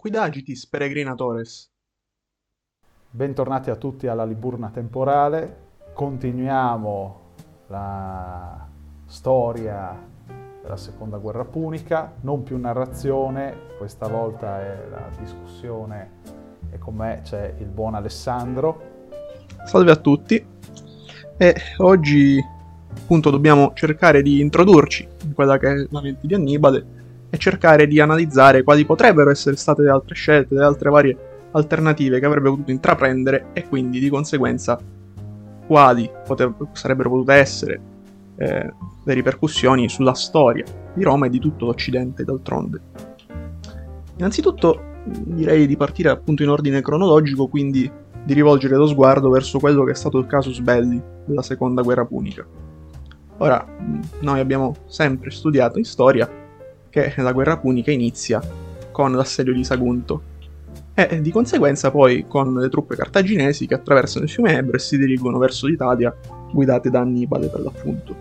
Quid agitis peregrinatores? Bentornati a tutti alla Liburna Temporale. Continuiamo la storia della Seconda Guerra Punica, non più narrazione, questa volta è la discussione e con me c'è il buon Alessandro. Salve a tutti. E oggi appunto dobbiamo cercare di introdurci in quella che è la mente di Annibale e cercare di analizzare quali potrebbero essere state le altre scelte, le altre varie alternative che avrebbe potuto intraprendere e quindi di conseguenza quali potev- sarebbero potute essere eh, le ripercussioni sulla storia di Roma e di tutto l'Occidente d'altronde. Innanzitutto direi di partire appunto in ordine cronologico, quindi di rivolgere lo sguardo verso quello che è stato il casus belli della seconda guerra punica. Ora, noi abbiamo sempre studiato in storia che la guerra punica inizia con l'assedio di Sagunto e di conseguenza poi con le truppe cartaginesi che attraversano il fiume Ebro e si dirigono verso l'Italia guidate da Annibale per l'appunto.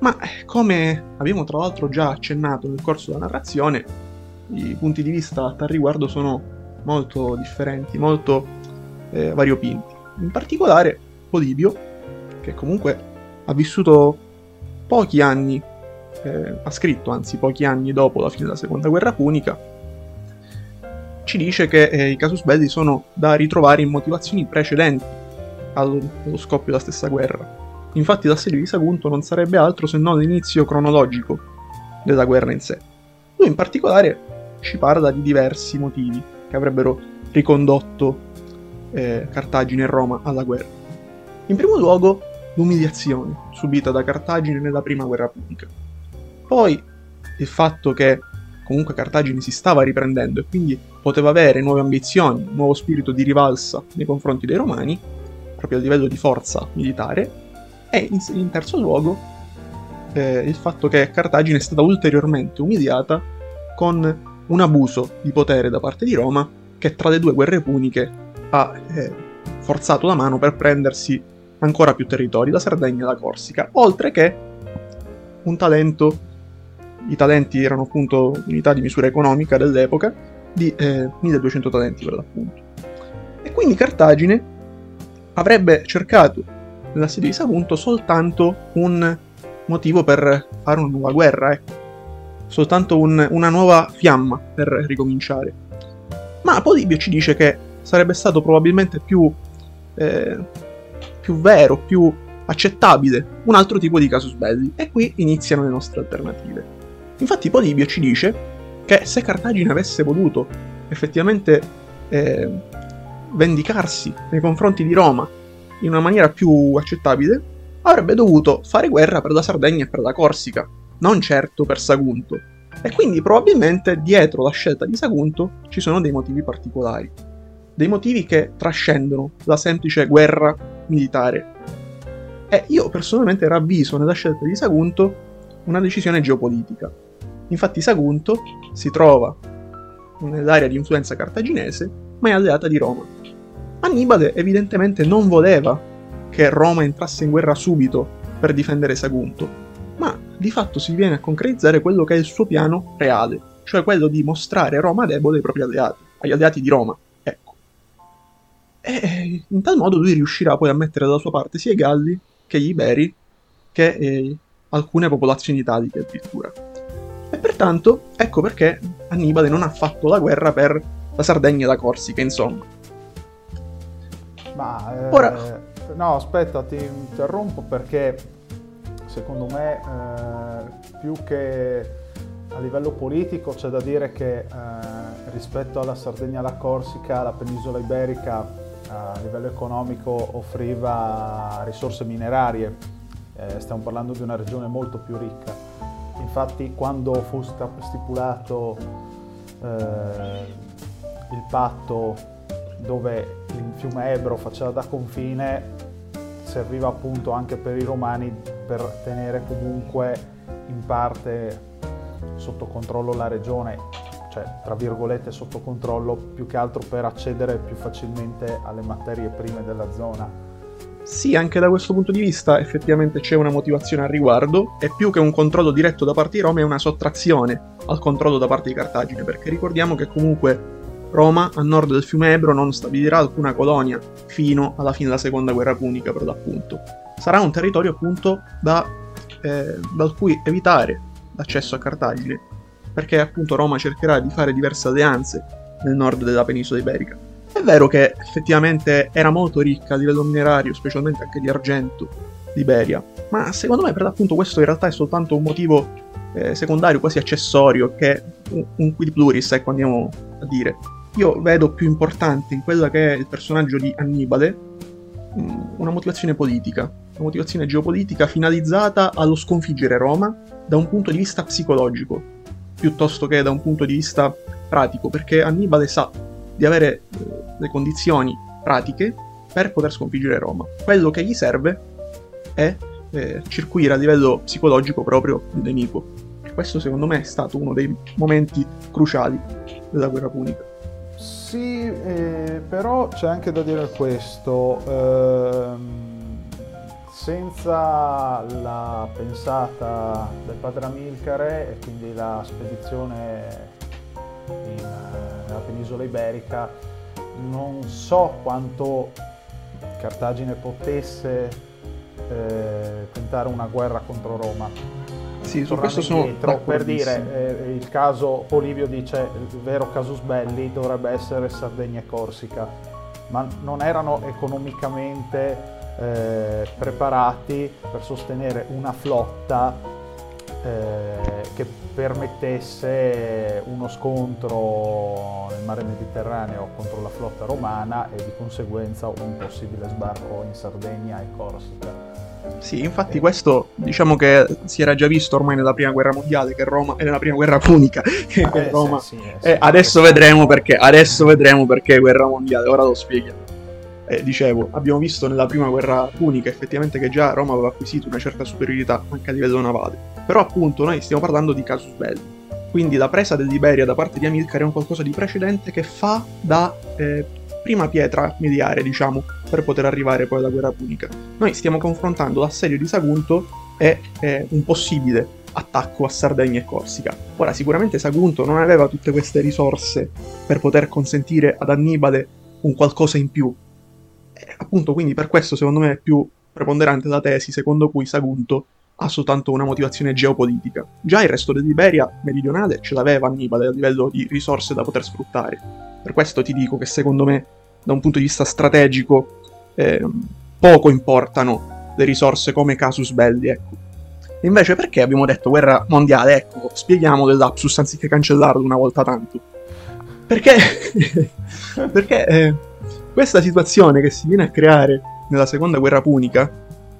Ma come abbiamo tra l'altro già accennato nel corso della narrazione, i punti di vista a tal riguardo sono molto differenti, molto eh, variopinti. In particolare Polibio, che comunque ha vissuto pochi anni eh, ha scritto, anzi pochi anni dopo la fine della seconda guerra punica, ci dice che eh, i casus belli sono da ritrovare in motivazioni precedenti allo, allo scoppio della stessa guerra. Infatti l'assedio di Sagunto non sarebbe altro se non l'inizio cronologico della guerra in sé. Lui in particolare ci parla di diversi motivi che avrebbero ricondotto eh, Cartagine e Roma alla guerra. In primo luogo l'umiliazione subita da Cartagine nella prima guerra punica. Poi il fatto che comunque Cartagine si stava riprendendo e quindi poteva avere nuove ambizioni, nuovo spirito di rivalsa nei confronti dei romani, proprio a livello di forza militare, e in, in terzo luogo eh, il fatto che Cartagine è stata ulteriormente umiliata con un abuso di potere da parte di Roma che tra le due guerre puniche ha eh, forzato la mano per prendersi ancora più territori, la Sardegna e la Corsica, oltre che un talento i talenti erano appunto unità di misura economica dell'epoca, di eh, 1200 talenti per l'appunto. E quindi Cartagine avrebbe cercato nell'assedio di Sagunto soltanto un motivo per fare una nuova guerra, ecco. Soltanto un, una nuova fiamma per ricominciare. Ma Polibio ci dice che sarebbe stato probabilmente più, eh, più vero, più accettabile un altro tipo di casus belli. E qui iniziano le nostre alternative. Infatti Polibio ci dice che se Cartagine avesse voluto effettivamente eh, vendicarsi nei confronti di Roma in una maniera più accettabile, avrebbe dovuto fare guerra per la Sardegna e per la Corsica, non certo per Sagunto. E quindi probabilmente dietro la scelta di Sagunto ci sono dei motivi particolari, dei motivi che trascendono la semplice guerra militare. E io personalmente ravviso nella scelta di Sagunto una decisione geopolitica. Infatti Sagunto si trova nell'area di influenza cartaginese, ma è alleata di Roma. Annibale evidentemente non voleva che Roma entrasse in guerra subito per difendere Sagunto, ma di fatto si viene a concretizzare quello che è il suo piano reale, cioè quello di mostrare Roma debole ai propri alleati, agli alleati di Roma. Ecco. E in tal modo lui riuscirà poi a mettere dalla sua parte sia i Galli che gli Iberi che eh, alcune popolazioni italiche addirittura. E pertanto ecco perché Annibale non ha fatto la guerra per la Sardegna e la Corsica, insomma. Ma eh, ora... No, aspetta, ti interrompo perché secondo me eh, più che a livello politico c'è da dire che eh, rispetto alla Sardegna e alla Corsica, la penisola iberica a livello economico offriva risorse minerarie eh, stiamo parlando di una regione molto più ricca. Infatti quando fu stipulato eh, il patto dove il fiume Ebro faceva da confine, serviva appunto anche per i romani per tenere comunque in parte sotto controllo la regione, cioè tra virgolette sotto controllo, più che altro per accedere più facilmente alle materie prime della zona sì, anche da questo punto di vista effettivamente c'è una motivazione al riguardo, e più che un controllo diretto da parte di Roma è una sottrazione al controllo da parte di Cartagine, perché ricordiamo che comunque Roma, a nord del fiume Ebro, non stabilirà alcuna colonia fino alla fine della seconda guerra punica, per l'appunto. Sarà un territorio appunto da, eh, dal cui evitare l'accesso a Cartagine, perché appunto Roma cercherà di fare diverse alleanze nel nord della penisola iberica. Vero che effettivamente era molto ricca a livello minerario, specialmente anche di argento, l'Iberia, ma secondo me per l'appunto questo in realtà è soltanto un motivo eh, secondario, quasi accessorio, che un, un quid pluris, ecco andiamo a dire. Io vedo più importante in quello che è il personaggio di Annibale mm, una motivazione politica, una motivazione geopolitica finalizzata allo sconfiggere Roma da un punto di vista psicologico, piuttosto che da un punto di vista pratico, perché Annibale sa di avere eh, le condizioni pratiche per poter sconfiggere Roma. Quello che gli serve è eh, circuire a livello psicologico proprio il nemico. Questo secondo me è stato uno dei momenti cruciali della guerra punica. Sì, eh, però c'è anche da dire questo. Ehm, senza la pensata del padre Amilcare e quindi la spedizione nella penisola iberica, non so quanto Cartagine potesse eh, tentare una guerra contro Roma. Sì, su questo sono indietro, per dire, eh, il caso Polibio dice il vero casus belli dovrebbe essere Sardegna e Corsica, ma non erano economicamente eh, preparati per sostenere una flotta eh, che permettesse uno scontro nel mare Mediterraneo contro la flotta romana e di conseguenza un possibile sbarco in Sardegna e Corsica. Sì, infatti questo diciamo che si era già visto ormai nella prima guerra mondiale, che Roma è nella prima guerra punica, che eh, Roma... Sì, sì, sì, eh, adesso vedremo perché, adesso vedremo perché guerra mondiale, ora lo spieghiamo. Eh, dicevo, abbiamo visto nella prima guerra punica effettivamente che già Roma aveva acquisito una certa superiorità anche a livello navale. Però appunto noi stiamo parlando di casus belli. Quindi la presa dell'Iberia da parte di Amilcar è un qualcosa di precedente che fa da eh, prima pietra miliare, diciamo, per poter arrivare poi alla guerra punica. Noi stiamo confrontando l'assedio di Sagunto e eh, un possibile attacco a Sardegna e Corsica. Ora, sicuramente Sagunto non aveva tutte queste risorse per poter consentire ad Annibale un qualcosa in più. E, appunto, quindi per questo secondo me è più preponderante la tesi secondo cui Sagunto ha soltanto una motivazione geopolitica. Già il resto dell'Iberia meridionale ce l'aveva Annibale a livello di risorse da poter sfruttare. Per questo ti dico che secondo me, da un punto di vista strategico, eh, poco importano le risorse come casus belli, ecco. Invece perché abbiamo detto guerra mondiale? Ecco, spieghiamo del lapsus anziché cancellarlo una volta tanto. Perché, perché eh, questa situazione che si viene a creare nella seconda guerra punica,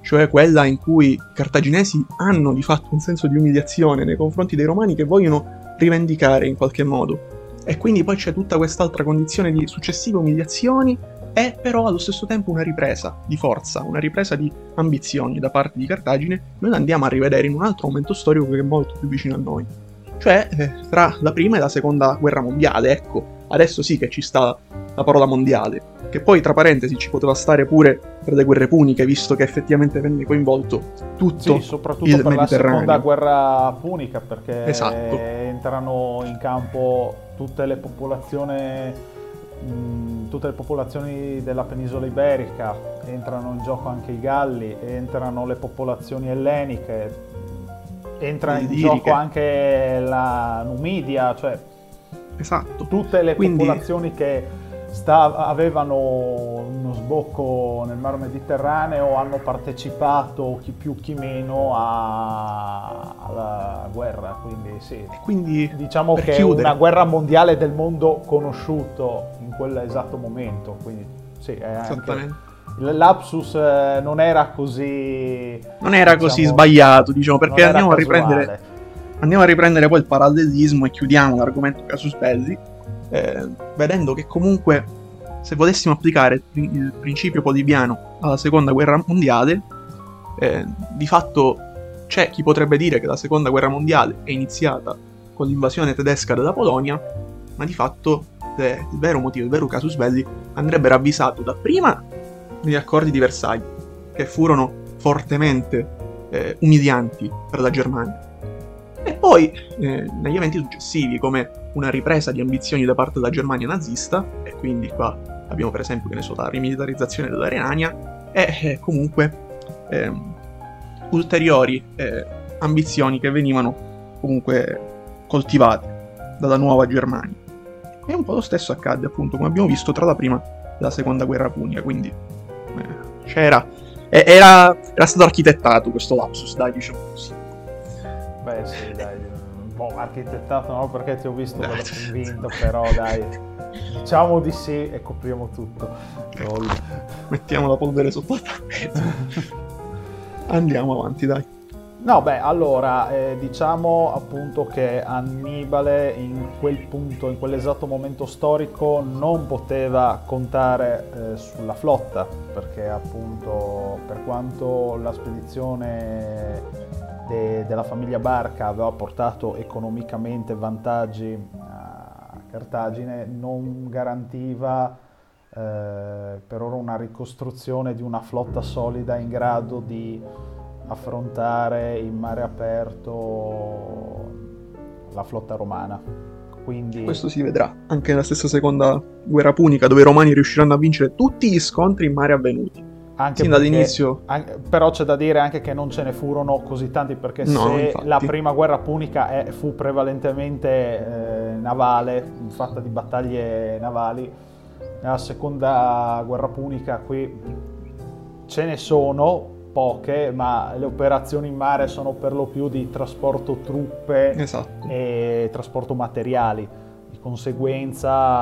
cioè quella in cui i cartaginesi hanno di fatto un senso di umiliazione nei confronti dei romani che vogliono rivendicare in qualche modo, e quindi poi c'è tutta quest'altra condizione di successive umiliazioni e però allo stesso tempo una ripresa di forza, una ripresa di ambizioni da parte di Cartagine, noi la andiamo a rivedere in un altro momento storico che è molto più vicino a noi. Cioè eh, tra la prima e la seconda guerra mondiale, ecco, adesso sì che ci sta la parola mondiale, che poi tra parentesi ci poteva stare pure per le guerre puniche, visto che effettivamente venne coinvolto tutto sì, soprattutto il per la seconda guerra punica, perché esatto. entrano in campo tutte le popolazioni tutte le popolazioni della penisola iberica, entrano in gioco anche i Galli, entrano le popolazioni elleniche, entra in gioco anche la Numidia, cioè esatto. tutte le Quindi... popolazioni che sta, avevano uno sbocco nel Mar Mediterraneo hanno partecipato chi più chi meno a, alla guerra, quindi sì. Quindi, diciamo che chiudere. è una guerra mondiale del mondo conosciuto in quell'esatto momento, quindi sì, è anche... L'Apsus eh, non era così... Non era diciamo, così sbagliato, diciamo, perché andiamo a riprendere... Andiamo a riprendere poi il parallelismo e chiudiamo l'argomento Casus Belli eh, vedendo che comunque se volessimo applicare il principio polibiano alla seconda guerra mondiale, eh, di fatto c'è chi potrebbe dire che la seconda guerra mondiale è iniziata con l'invasione tedesca della Polonia, ma di fatto eh, il vero motivo, il vero casus belli, andrebbe ravvisato dapprima negli accordi di Versailles, che furono fortemente eh, umilianti per la Germania, e poi eh, negli eventi successivi, come una ripresa di ambizioni da parte della Germania nazista, e quindi qua abbiamo per esempio che ne so, la rimilitarizzazione della Renania, e eh, comunque eh, ulteriori eh, ambizioni che venivano comunque coltivate dalla nuova Germania. E un po' lo stesso accadde appunto, come abbiamo visto, tra la prima e la seconda guerra punica, quindi eh, c'era, era, era stato architettato questo lapsus, dai, diciamo così. Beh sì, dai, boh, architettato no perché ti ho visto quello convinto, però dai, diciamo di sì e copriamo tutto. Lol. Mettiamo la polvere sotto il tappeto. Andiamo avanti, dai. No, beh, allora, eh, diciamo appunto che Annibale in quel punto, in quell'esatto momento storico, non poteva contare eh, sulla flotta, perché appunto per quanto la spedizione de- della famiglia Barca aveva portato economicamente vantaggi a Cartagine, non garantiva eh, per ora una ricostruzione di una flotta solida in grado di affrontare in mare aperto la flotta romana. Quindi... Questo si vedrà anche nella stessa seconda guerra punica, dove i romani riusciranno a vincere tutti gli scontri in mare avvenuti. Anche Sin perché, dall'inizio. Anche, però c'è da dire anche che non ce ne furono così tanti, perché no, se infatti. la prima guerra punica è, fu prevalentemente eh, navale, fatta di battaglie navali, nella seconda guerra punica qui ce ne sono, poche, ma le operazioni in mare sono per lo più di trasporto truppe esatto. e trasporto materiali. Di conseguenza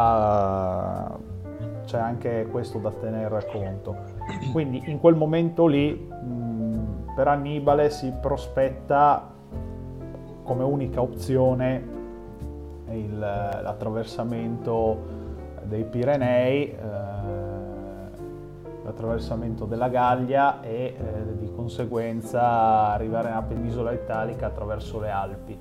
c'è anche questo da tenere conto. Quindi in quel momento lì mh, per Annibale si prospetta come unica opzione il, l'attraversamento dei Pirenei. Eh, l'attraversamento della Gallia e eh, di conseguenza arrivare nella penisola italica attraverso le Alpi.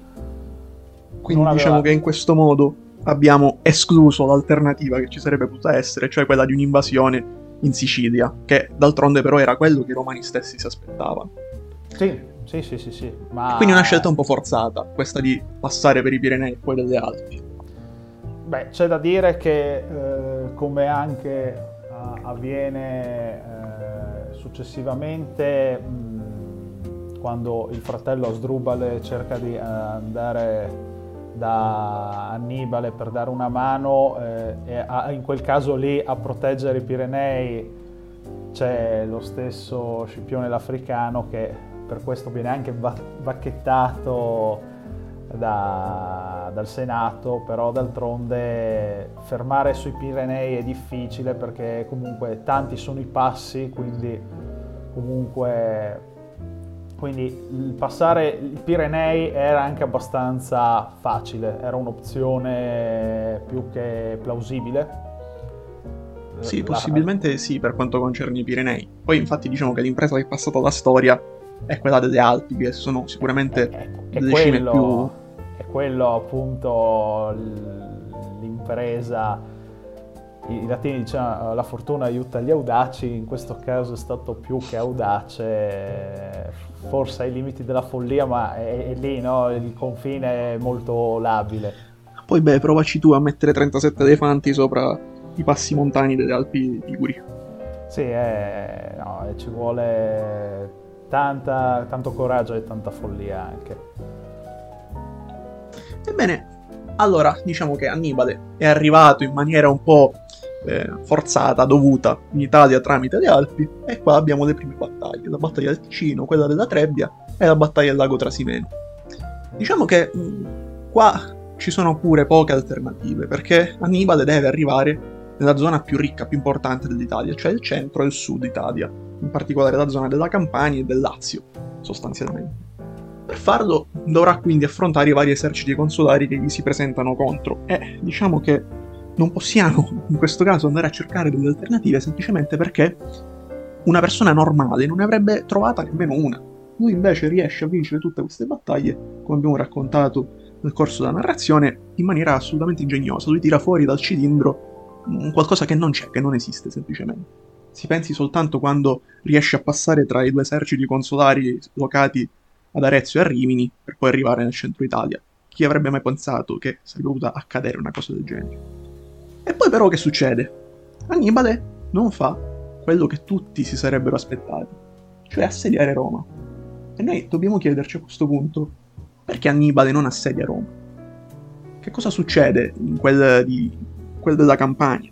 Quindi aveva... diciamo che in questo modo abbiamo escluso l'alternativa che ci sarebbe potuta essere, cioè quella di un'invasione in Sicilia, che d'altronde però era quello che i romani stessi si aspettavano. Sì, sì, sì, sì, sì. Ma... Quindi una scelta un po' forzata, questa di passare per i Pirenei e poi delle Alpi. Beh, c'è da dire che eh, come anche avviene eh, successivamente mh, quando il fratello Asdrubale cerca di eh, andare da Annibale per dare una mano eh, a, in quel caso lì a proteggere i Pirenei c'è lo stesso Scipione l'Africano che per questo viene anche bacchettato da, dal Senato, però d'altronde fermare sui Pirenei è difficile perché comunque tanti sono i passi, quindi comunque quindi il passare i Pirenei era anche abbastanza facile, era un'opzione più che plausibile. Sì, possibilmente sì per quanto concerne i Pirenei. Poi infatti diciamo che l'impresa che è passata alla storia è quella delle Alpi, che sono sicuramente è, è, è quello... cime più quello appunto l'impresa, i latini dicevano la fortuna aiuta gli audaci, in questo caso è stato più che audace, forse ai limiti della follia, ma è, è lì, no? il confine è molto labile. Poi beh, provaci tu a mettere 37 elefanti sopra i passi montani delle Alpi Liguri. Sì, eh, no, ci vuole tanta, tanto coraggio e tanta follia anche. Ebbene, allora diciamo che Annibale è arrivato in maniera un po' eh, forzata, dovuta in Italia tramite le Alpi e qua abbiamo le prime battaglie, la battaglia del Ticino, quella della Trebbia e la battaglia del lago Trasimeno. Diciamo che mh, mm, qua ci sono pure poche alternative perché Annibale deve arrivare nella zona più ricca, più importante dell'Italia, cioè il centro e il sud Italia, in particolare la zona della Campania e del Lazio, sostanzialmente. Per farlo dovrà quindi affrontare i vari eserciti consolari che gli si presentano contro e diciamo che non possiamo in questo caso andare a cercare delle alternative semplicemente perché una persona normale non ne avrebbe trovata nemmeno una. Lui invece riesce a vincere tutte queste battaglie, come abbiamo raccontato nel corso della narrazione, in maniera assolutamente ingegnosa. Lui tira fuori dal cilindro qualcosa che non c'è, che non esiste semplicemente. Si pensi soltanto quando riesce a passare tra i due eserciti consolari locati ad Arezzo e a Rimini per poi arrivare nel centro Italia. chi avrebbe mai pensato che sarebbe dovuta accadere una cosa del genere? E poi però che succede? Annibale non fa quello che tutti si sarebbero aspettati, cioè assediare Roma. E noi dobbiamo chiederci a questo punto, perché Annibale non assedia Roma? Che cosa succede in quel, di, quel della campagna?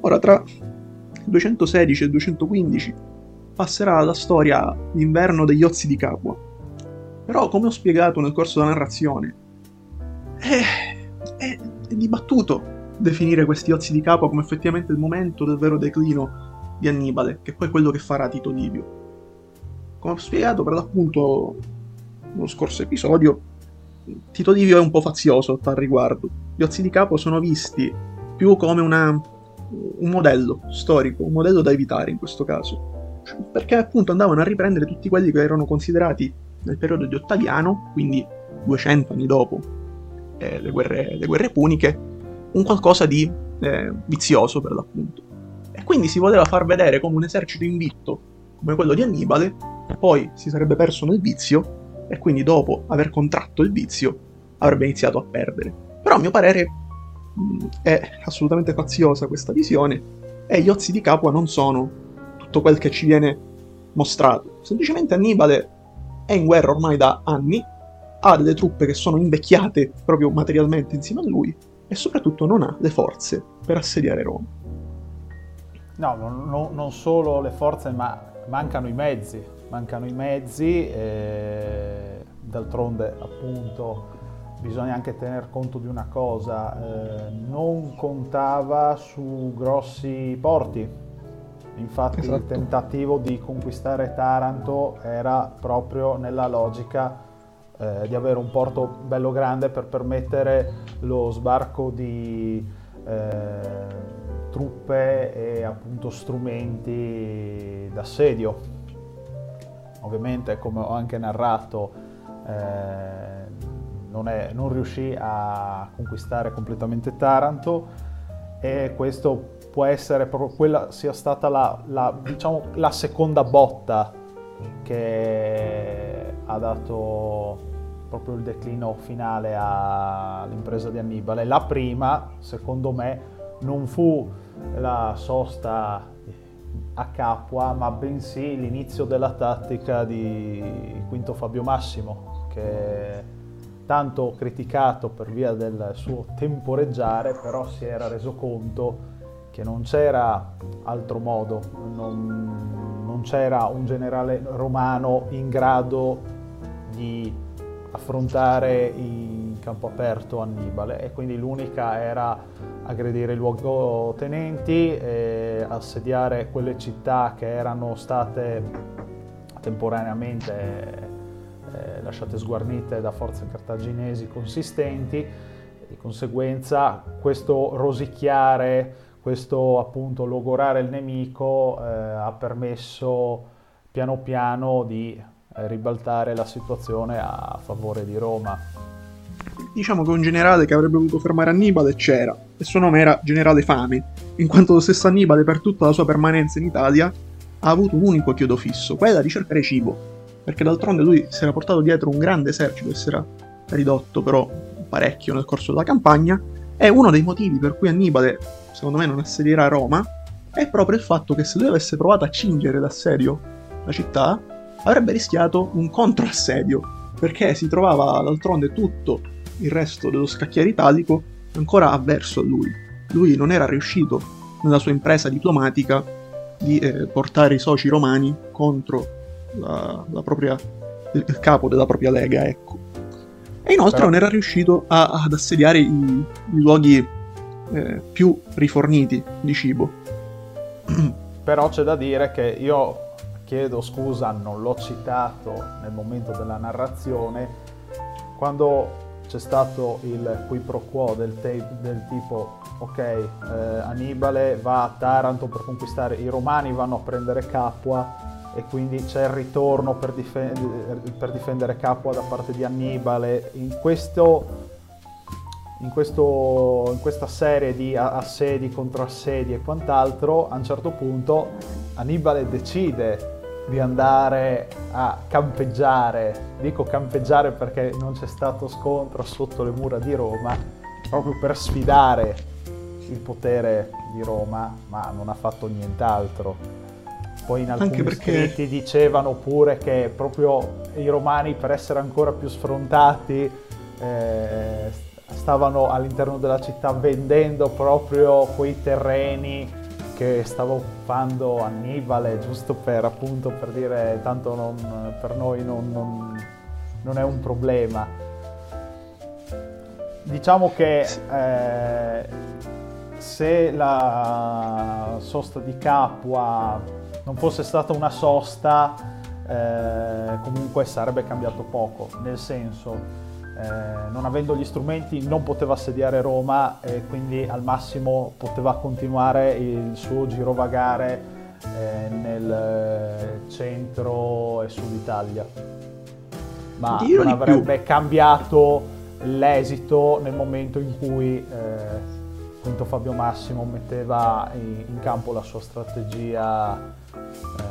Ora, tra il 216 e il 215 passerà la storia l'inverno degli Ozzi di Capua. Però, come ho spiegato nel corso della narrazione, è, è, è dibattuto definire questi Ozzi di Capua come effettivamente il momento del vero declino di Annibale, che poi è quello che farà Tito Livio. Come ho spiegato per l'appunto nello scorso episodio, Tito Livio è un po' fazioso al riguardo. Gli Ozzi di Capua sono visti più come una, un modello storico, un modello da evitare in questo caso perché appunto andavano a riprendere tutti quelli che erano considerati nel periodo di Ottaviano, quindi 200 anni dopo eh, le, guerre, le, guerre, puniche, un qualcosa di eh, vizioso per l'appunto. E quindi si voleva far vedere come un esercito invitto, come quello di Annibale, poi si sarebbe perso nel vizio e quindi dopo aver contratto il vizio avrebbe iniziato a perdere. Però a mio parere mh, è assolutamente faziosa questa visione e gli ozzi di Capua non sono tutto quel che ci viene mostrato. Semplicemente Annibale è in guerra ormai da anni, ha delle truppe che sono invecchiate proprio materialmente insieme a lui e soprattutto non ha le forze per assediare Roma. No, non, non solo le forze, ma mancano i mezzi. Mancano i mezzi, e d'altronde appunto bisogna anche tener conto di una cosa, eh, non contava su grossi porti, Infatti esatto. il tentativo di conquistare Taranto era proprio nella logica eh, di avere un porto bello grande per permettere lo sbarco di eh, truppe e appunto strumenti d'assedio. Ovviamente, come ho anche narrato, eh, non, è, non riuscì a conquistare completamente Taranto e questo può essere proprio quella sia stata la, la, diciamo, la seconda botta che ha dato proprio il declino finale all'impresa di Annibale. La prima, secondo me, non fu la sosta a Capua, ma bensì l'inizio della tattica di Quinto Fabio Massimo, che tanto criticato per via del suo temporeggiare, però si era reso conto che non c'era altro modo, non, non c'era un generale romano in grado di affrontare in campo aperto Annibale e quindi l'unica era aggredire i luogotenenti, e assediare quelle città che erano state temporaneamente eh, lasciate sguarnite da forze cartaginesi consistenti. Di conseguenza questo rosicchiare questo appunto logorare il nemico eh, ha permesso piano piano di eh, ribaltare la situazione a favore di Roma. Diciamo che un generale che avrebbe voluto fermare Annibale c'era, e suo nome era Generale Fame, in quanto lo stesso Annibale per tutta la sua permanenza in Italia ha avuto un unico chiodo fisso, quella di cercare cibo, perché d'altronde lui si era portato dietro un grande esercito e si era ridotto però parecchio nel corso della campagna, e uno dei motivi per cui Annibale secondo me non assedierà Roma, è proprio il fatto che se lui avesse provato a cingere d'assedio la città, avrebbe rischiato un controassedio, perché si trovava d'altronde tutto il resto dello scacchiere italico ancora avverso a lui. Lui non era riuscito nella sua impresa diplomatica di eh, portare i soci romani contro la, la propria, il, il, capo della propria lega, ecco. E inoltre Però... non era riuscito a, ad assediare i, i luoghi eh, più riforniti di cibo. Però c'è da dire che io chiedo scusa, non l'ho citato nel momento della narrazione, quando c'è stato il qui pro quo del, te- del tipo ok, eh, Annibale va a Taranto per conquistare, i romani vanno a prendere Capua e quindi c'è il ritorno per, dif- per difendere Capua da parte di Annibale. In questo in, questo, in questa serie di assedi contro assedi e quant'altro, a un certo punto Annibale decide di andare a campeggiare, dico campeggiare perché non c'è stato scontro sotto le mura di Roma, proprio per sfidare il potere di Roma, ma non ha fatto nient'altro. Poi in alcuni perché... scritti dicevano pure che proprio i romani per essere ancora più sfrontati eh, stavano all'interno della città vendendo proprio quei terreni che stava occupando Annibale, giusto per appunto per dire tanto non, per noi non, non, non, è un problema. Diciamo che eh, se la sosta di Capua non fosse stata una sosta, eh, comunque sarebbe cambiato poco, nel senso eh, non avendo gli strumenti non poteva assediare Roma e quindi al massimo poteva continuare il suo girovagare eh, nel eh, centro e sud Italia. Ma Dio non avrebbe più. cambiato l'esito nel momento in cui eh, Quinto Fabio Massimo metteva in, in campo la sua strategia eh,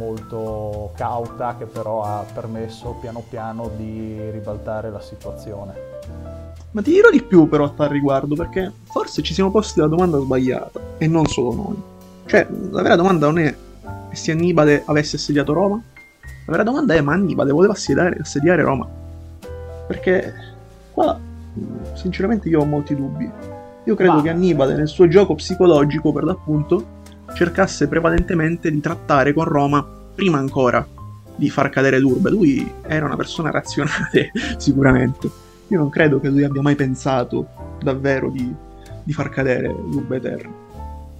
molto cauta che però ha permesso piano piano di ribaltare la situazione. Ma ti dirò di più però a riguardo perché forse ci siamo posti la domanda sbagliata e non solo noi. Cioè, la vera domanda non è se Annibale avesse assediato Roma, la vera domanda è ma Annibale voleva assediare, assediare Roma. Perché qua sinceramente io ho molti dubbi. Io credo ma... che Annibale nel suo gioco psicologico per l'appunto cercasse prevalentemente di trattare con Roma prima ancora di far cadere l'urbe. Lui era una persona razionale, sicuramente. Io non credo che lui abbia mai pensato davvero di, di far cadere l'urbe terra.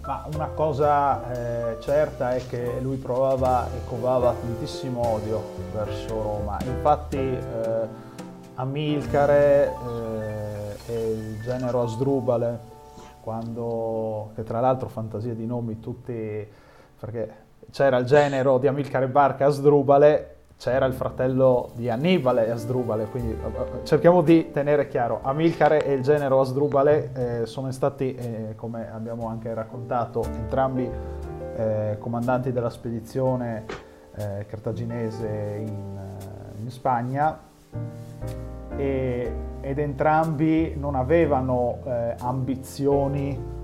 Ma una cosa eh, certa è che lui provava e covava tantissimo odio verso Roma. Infatti eh, Amilcare eh, e il genero Asdrubale quando, che tra l'altro fantasia di nomi tutti, perché c'era il genero di Amilcare Barca Asdrubale, c'era il fratello di Annibale Asdrubale, quindi eh, eh, cerchiamo di tenere chiaro, Amilcare e il genero Asdrubale eh, sono stati, eh, come abbiamo anche raccontato, entrambi eh, comandanti della spedizione eh, cartaginese in, in Spagna. E ed entrambi non avevano eh, ambizioni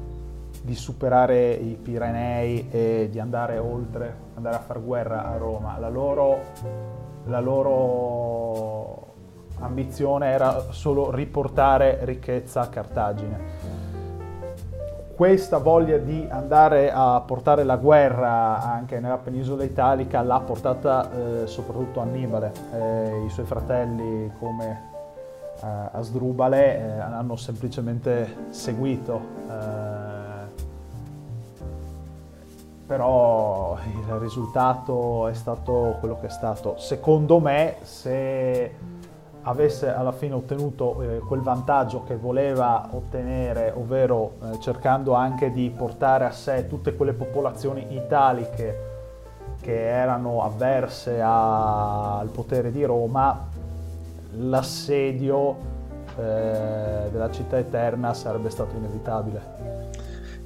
di superare i Pirenei e di andare oltre, andare a far guerra a Roma. La loro, la loro ambizione era solo riportare ricchezza a Cartagine. Questa voglia di andare a portare la guerra anche nella penisola italica l'ha portata eh, soprattutto Annibale, eh, i suoi fratelli come a Asdrubale eh, hanno semplicemente seguito. Eh, però il risultato è stato quello che è stato. Secondo me, se avesse alla fine ottenuto eh, quel vantaggio che voleva ottenere, ovvero eh, cercando anche di portare a sé tutte quelle popolazioni italiche che erano avverse a, al potere di Roma, l'assedio eh, della città eterna sarebbe stato inevitabile.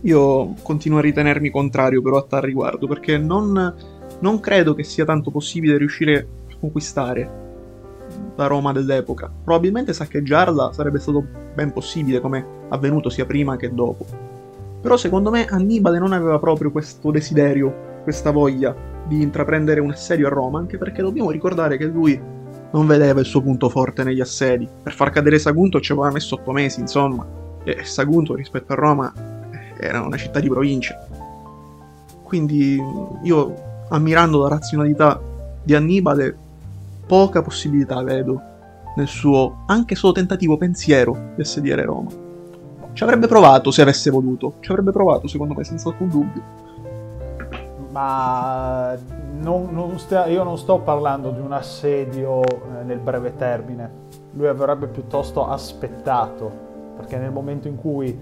Io continuo a ritenermi contrario però a tal riguardo, perché non, non credo che sia tanto possibile riuscire a conquistare la Roma dell'epoca. Probabilmente saccheggiarla sarebbe stato ben possibile, come avvenuto sia prima che dopo. Però secondo me Annibale non aveva proprio questo desiderio, questa voglia di intraprendere un assedio a Roma, anche perché dobbiamo ricordare che lui non vedeva il suo punto forte negli assedi. Per far cadere Sagunto ci aveva messo otto mesi, insomma. E Sagunto rispetto a Roma era una città di provincia. Quindi io, ammirando la razionalità di Annibale, poca possibilità vedo nel suo anche solo tentativo pensiero di assediare Roma. Ci avrebbe provato se avesse voluto, ci avrebbe provato secondo me senza alcun dubbio. Ma non, non stia, io non sto parlando di un assedio eh, nel breve termine, lui avrebbe piuttosto aspettato, perché nel momento in cui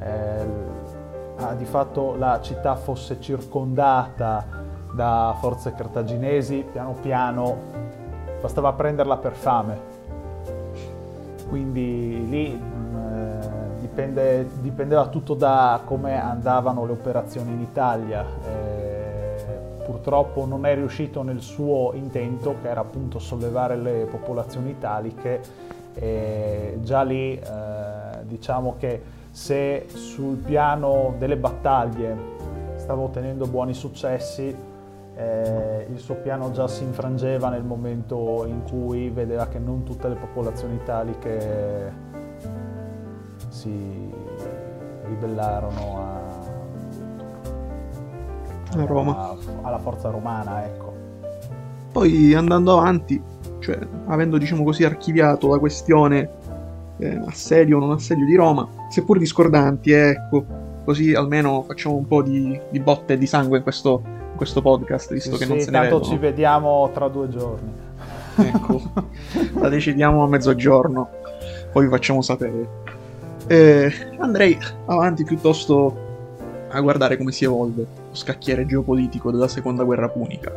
eh, di fatto la città fosse circondata da forze cartaginesi, piano piano bastava prenderla per fame. Quindi lì eh, dipende, dipendeva tutto da come andavano le operazioni in Italia. Eh, purtroppo non è riuscito nel suo intento, che era appunto sollevare le popolazioni italiche. E già lì eh, diciamo che se sul piano delle battaglie stava ottenendo buoni successi, eh, il suo piano già si infrangeva nel momento in cui vedeva che non tutte le popolazioni italiche si ribellarono a, a Roma. A, alla forza romana, ecco. Poi andando avanti, cioè avendo diciamo così archiviato la questione eh, assedio o non assedio di Roma, seppur discordanti, ecco, così almeno facciamo un po' di, di botte di sangue in questo, in questo podcast, visto sì, che non sì, se ne tanto vedono. ci vediamo tra due giorni. Ecco, la decidiamo a mezzogiorno, poi vi facciamo sapere. Eh, andrei avanti piuttosto a guardare come si evolve scacchiere geopolitico della seconda guerra punica.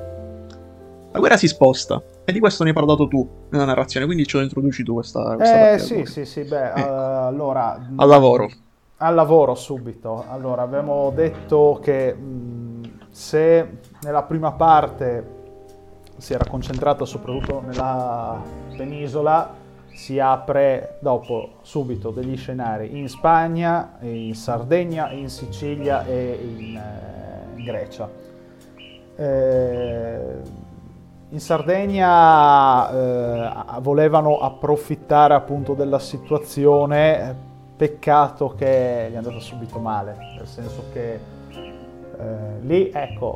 La guerra si sposta, e di questo ne hai parlato tu nella narrazione, quindi ce lo introduci tu questa, questa Eh sì, sì, sì, beh, uh, allora... Al lavoro. Al lavoro subito. Allora, abbiamo detto che mh, se nella prima parte si era concentrato soprattutto nella penisola, si apre dopo subito degli scenari in Spagna, in Sardegna, in Sicilia e in, eh, in Grecia. Eh, in Sardegna eh, volevano approfittare appunto della situazione, eh, peccato che gli è andata subito male, nel senso che eh, lì ecco,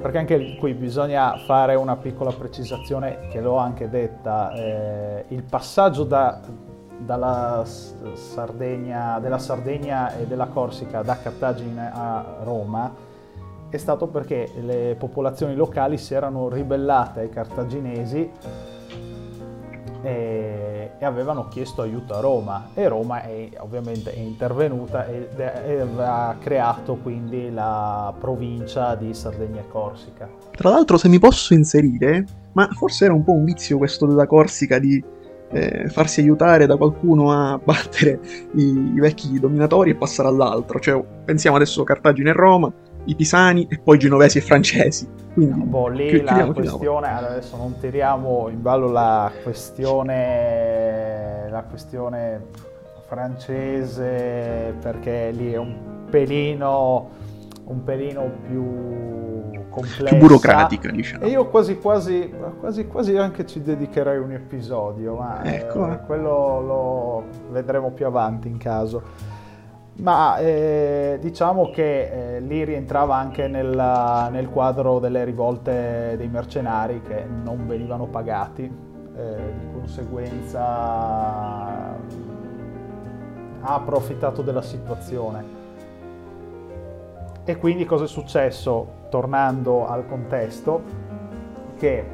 perché anche qui bisogna fare una piccola precisazione che l'ho anche detta, eh, il passaggio da, dalla Sardegna, della Sardegna e della Corsica da Cartagine a Roma è stato perché le popolazioni locali si erano ribellate ai cartaginesi e, e avevano chiesto aiuto a Roma e Roma è, ovviamente è intervenuta e, ha creato quindi la provincia di Sardegna e Corsica. Tra l'altro, se mi posso inserire, ma forse era un po' un vizio questo della Corsica di eh, farsi aiutare da qualcuno a battere i, i vecchi dominatori e passare all'altro. Cioè, pensiamo adesso a Cartagine e Roma, i pisani e poi genovesi e francesi. Quindi, no, boh, lì chi, la questione, adesso non tiriamo in ballo la questione, la questione francese perché lì è un pelino, un pelino più complessa. Più burocratica, diciamo. E io quasi quasi, quasi quasi anche ci dedicherei un episodio, ma ecco. eh, quello lo vedremo più avanti in caso ma eh, diciamo che eh, lì rientrava anche nel, nel, quadro delle rivolte dei mercenari che non venivano pagati, eh, di conseguenza ha approfittato della situazione. E quindi cosa è successo? Tornando al contesto, che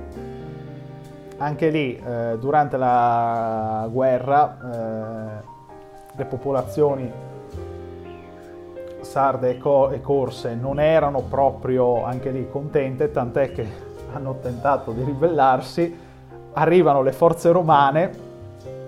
anche lì eh, durante la guerra eh, le popolazioni sarde e, co- e, corse non erano proprio anche lì contente, tant'è che hanno tentato di ribellarsi, arrivano le forze romane,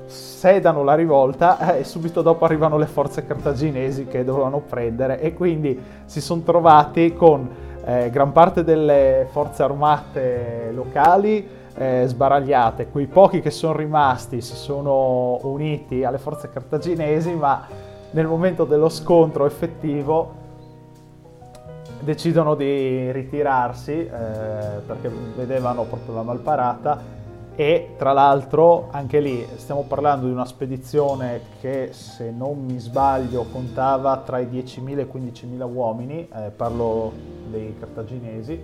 sedano la rivolta eh, e subito dopo arrivano le forze cartaginesi che dovevano prendere. E quindi si sono trovati con eh, gran parte delle forze armate locali eh, sbaragliate, quei pochi che sono rimasti si sono uniti alle forze cartaginesi ma nel momento dello scontro effettivo decidono di ritirarsi eh, perché vedevano proprio la malparata e tra l'altro anche lì stiamo parlando di una spedizione che se non mi sbaglio contava tra i 10.000 e i 15.000 uomini, eh, parlo dei cartaginesi.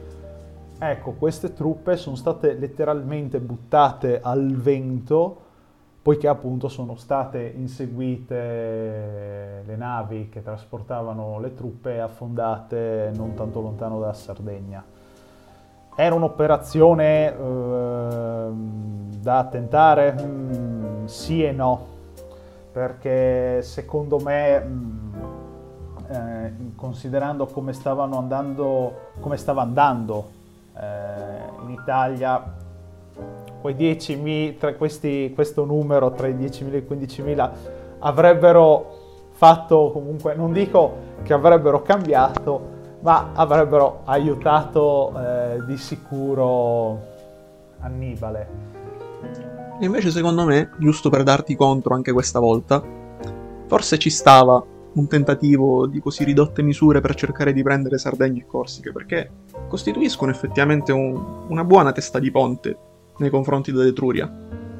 Ecco, queste truppe sono state letteralmente buttate al vento poiché appunto sono state inseguite le navi che trasportavano le truppe affondate non tanto lontano dalla Sardegna. Era un'operazione eh, da tentare? Mm, sì e no, perché secondo me, mm, eh, considerando come andando, come stava andando eh, in Italia, quei 10.000, tra questi, questo numero tra i 10.000 e i 15.000 avrebbero fatto comunque, non dico che avrebbero cambiato, ma avrebbero aiutato eh, di sicuro Annibale. E invece secondo me, giusto per darti contro anche questa volta, forse ci stava un tentativo di così ridotte misure per cercare di prendere Sardegna e Corsica, perché costituiscono effettivamente un, una buona testa di ponte nei confronti dell'Etruria,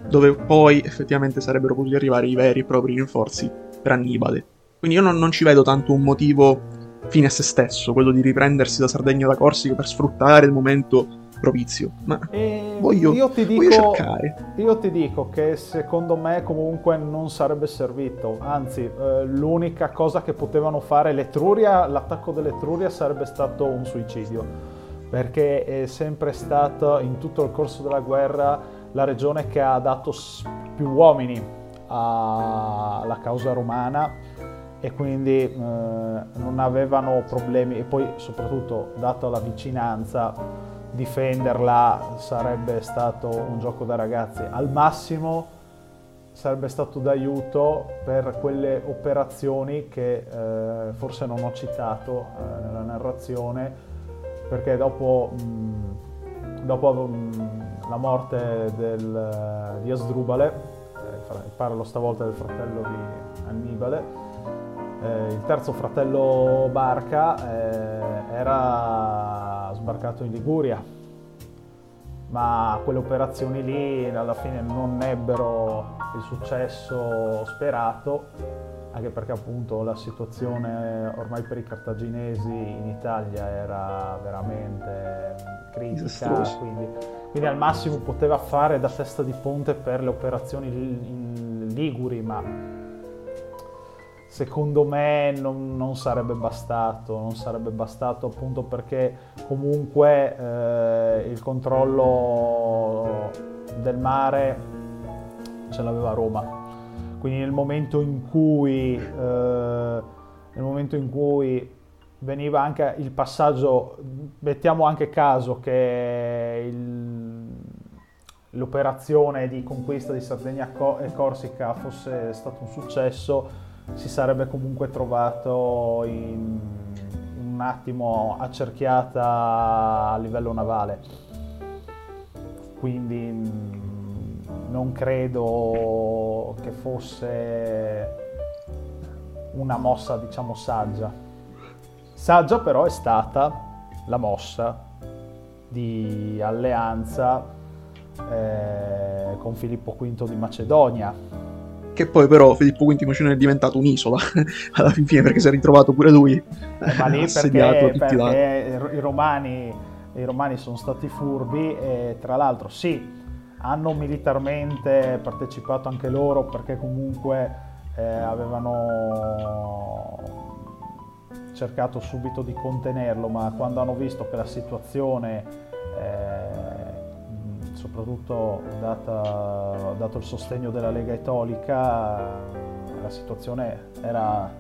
dove poi effettivamente sarebbero potuti arrivare i veri e propri rinforzi per Annibale. Quindi io non, non ci vedo tanto un motivo fine a se stesso, quello di riprendersi da Sardegna da Corsica per sfruttare il momento propizio. Ma voglio, io ti dico, voglio cercare. Io ti dico che secondo me comunque non sarebbe servito, anzi eh, l'unica cosa che potevano fare l'Etruria, l'attacco dell'Etruria sarebbe stato un suicidio perché è sempre stato in tutto il corso della guerra la regione che ha dato più uomini alla causa romana e quindi eh, non avevano problemi. E poi soprattutto data la vicinanza difenderla sarebbe stato un gioco da ragazzi. Al massimo sarebbe stato d'aiuto per quelle operazioni che eh, forse non ho citato eh, nella narrazione perché dopo, mh, dopo mh, la morte del, di Asdrubale eh, parlo stavolta del fratello di Annibale eh, il terzo fratello Barca eh, era sbarcato in Liguria, ma quelle operazioni lì alla fine non ebbero il successo sperato, anche perché appunto la situazione ormai per i cartaginesi in Italia era veramente critica, quindi, quindi, al massimo poteva fare da testa di ponte per le operazioni in Liguri, ma secondo me non, non, sarebbe bastato, non sarebbe bastato appunto perché comunque eh, il controllo del mare ce l'aveva Roma. Quindi nel momento in cui, eh, nel momento in cui veniva anche il passaggio, mettiamo anche caso che il, l'operazione di conquista di Sardegna e Corsica fosse stato un successo, si sarebbe comunque trovato in, un attimo accerchiata a livello navale. Quindi mm, non credo che fosse una mossa diciamo saggia. Saggia però è stata la mossa di alleanza eh, con Filippo V di Macedonia che poi però Filippo V Macedone è diventato un'isola alla fine perché si è ritrovato pure lui eh, ma lì perché, perché i, romani, i romani sono stati furbi e tra l'altro sì hanno militarmente partecipato anche loro perché comunque eh, avevano cercato subito di contenerlo ma quando hanno visto che la situazione eh, soprattutto data, dato il sostegno della Lega Etolica, la situazione era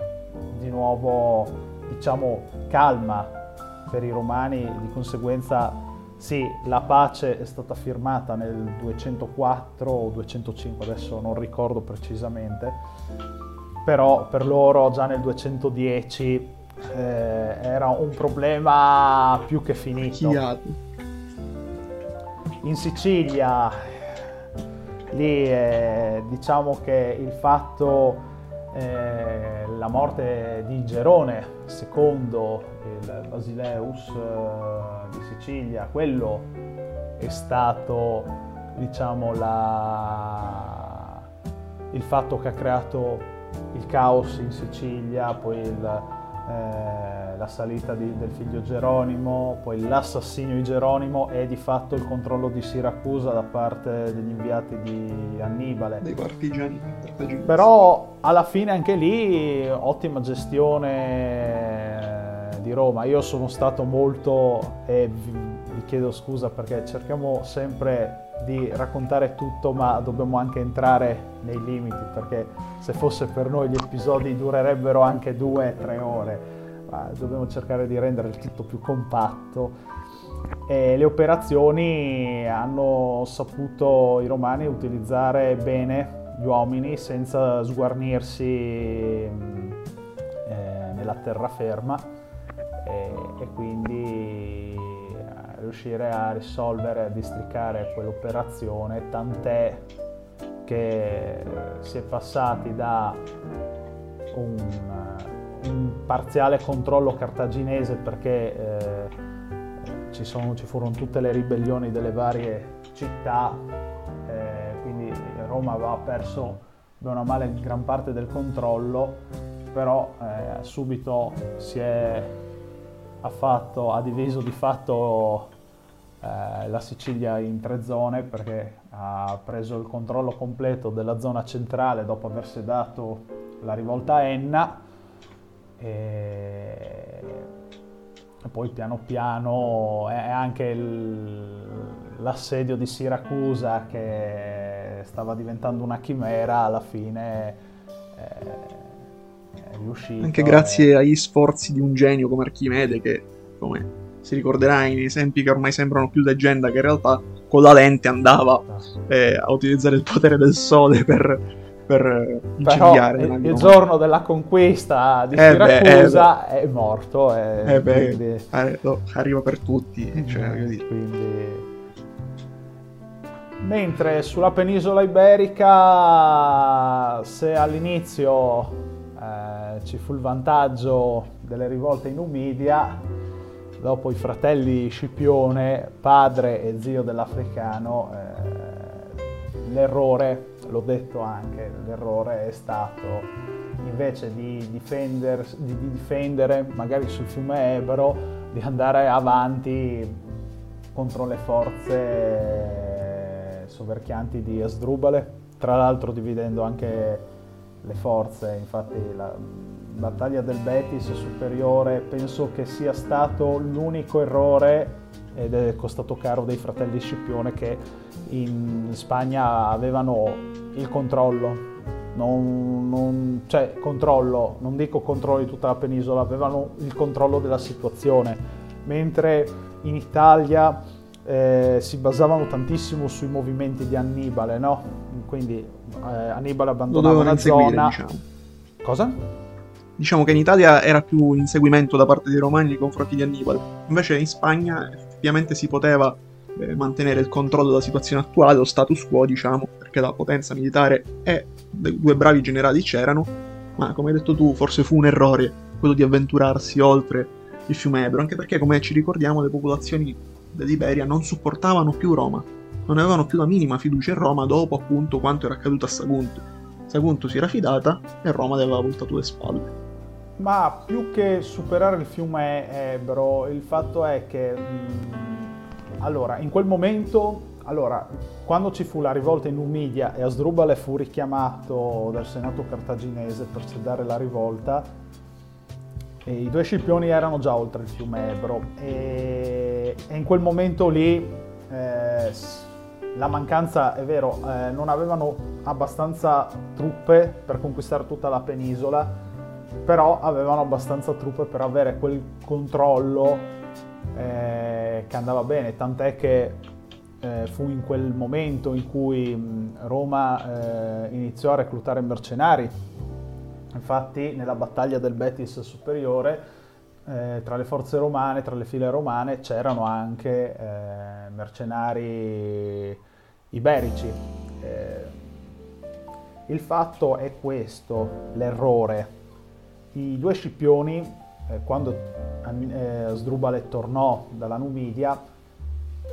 di nuovo diciamo calma per i romani, di conseguenza sì, la pace è stata firmata nel 204 o 205, adesso non ricordo precisamente, però per loro già nel 210 eh, era un problema più che finito. In Sicilia, lì eh, diciamo che il fatto, eh, la morte di Gerone, secondo il Basileus eh, di Sicilia, quello è stato diciamo la, il fatto che ha creato il caos in Sicilia, poi il, eh, la salita di, del figlio Geronimo, poi l'assassinio di Geronimo e di fatto il controllo di Siracusa da parte degli inviati di Annibale. Dei partigiani. Però alla fine anche lì ottima gestione di Roma. Io sono stato molto, e vi, vi chiedo scusa perché cerchiamo sempre di raccontare tutto, ma dobbiamo anche entrare nei limiti, perché se fosse per noi gli episodi durerebbero anche due, tre ore, ma dobbiamo cercare di rendere il tutto più compatto. E le operazioni hanno saputo i romani utilizzare bene gli uomini senza sguarnirsi eh, nella terraferma e, e quindi riuscire a risolvere, a districare quell'operazione, tant'è che si è passati da un, un parziale controllo cartaginese perché eh, ci, sono, ci, furono tutte le ribellioni delle varie città, eh, quindi Roma aveva perso bene o male gran parte del controllo, però eh, subito si è ha, fatto, ha diviso di fatto eh, la Sicilia in tre zone perché ha preso il controllo completo della zona centrale dopo aver sedato la rivolta a Enna. E, e poi piano piano è anche il, l'assedio di Siracusa che stava diventando una chimera alla fine è, è riuscito. Anche grazie e... agli sforzi di un genio come Archimede che come si ricorderai nei esempi che ormai sembrano più leggenda che in realtà con la lente andava eh, a utilizzare il potere del sole per, per incendiare. Però, il, il giorno della conquista di eh Siracusa beh, eh, è morto. Eh, beh, quindi... arriva per tutti. Cioè, quindi... Mentre sulla penisola iberica, se all'inizio eh, ci fu il vantaggio delle rivolte in Umidia, dopo i fratelli Scipione, padre e zio dell'africano, eh, l'errore, l'ho detto anche, l'errore è stato invece di, difender, di, di difendere magari sul fiume Ebro, di andare avanti contro le forze soverchianti di Asdrubale, tra l'altro dividendo anche le forze, infatti la, battaglia del Betis superiore penso che sia stato l'unico errore ed è costato caro dei fratelli Scipione che in Spagna avevano il controllo non, non, cioè controllo, non dico controllo di tutta la penisola, avevano il controllo della situazione, mentre in Italia eh, si basavano tantissimo sui movimenti di Annibale, no? Quindi eh, Annibale abbandonava la zona. Diciamo. Cosa? Diciamo che in Italia era più un inseguimento da parte dei romani nei confronti di Annibale. Invece in Spagna effettivamente si poteva eh, mantenere il controllo della situazione attuale, lo status quo, diciamo, perché la potenza militare e due bravi generali c'erano, ma come hai detto tu, forse fu un errore quello di avventurarsi oltre il fiume Ebro, anche perché, come ci ricordiamo, le popolazioni dell'Iberia non supportavano più Roma, non avevano più la minima fiducia in Roma dopo appunto quanto era accaduto a Sagunto. Sagunto si era fidata e Roma le aveva voltato le spalle. Ma più che superare il fiume Ebro, il fatto è che, mh, mm, allora, in quel momento, allora, quando ci fu la rivolta in Numidia e Asdrubale fu richiamato dal senato cartaginese per sedare la rivolta, i due scipioni erano già oltre il fiume Ebro. E, e in quel momento lì eh, la mancanza, è vero, eh, non avevano abbastanza truppe per conquistare tutta la penisola però avevano abbastanza truppe per avere quel controllo eh, che andava bene, tant'è che eh, fu in quel momento in cui mh, Roma eh, iniziò a reclutare mercenari. Infatti nella battaglia del Betis superiore eh, tra le forze romane, tra le file romane c'erano anche eh, mercenari iberici. Eh, il fatto è questo, l'errore i due scipioni, eh, quando eh, Sdrubale tornò dalla Numidia,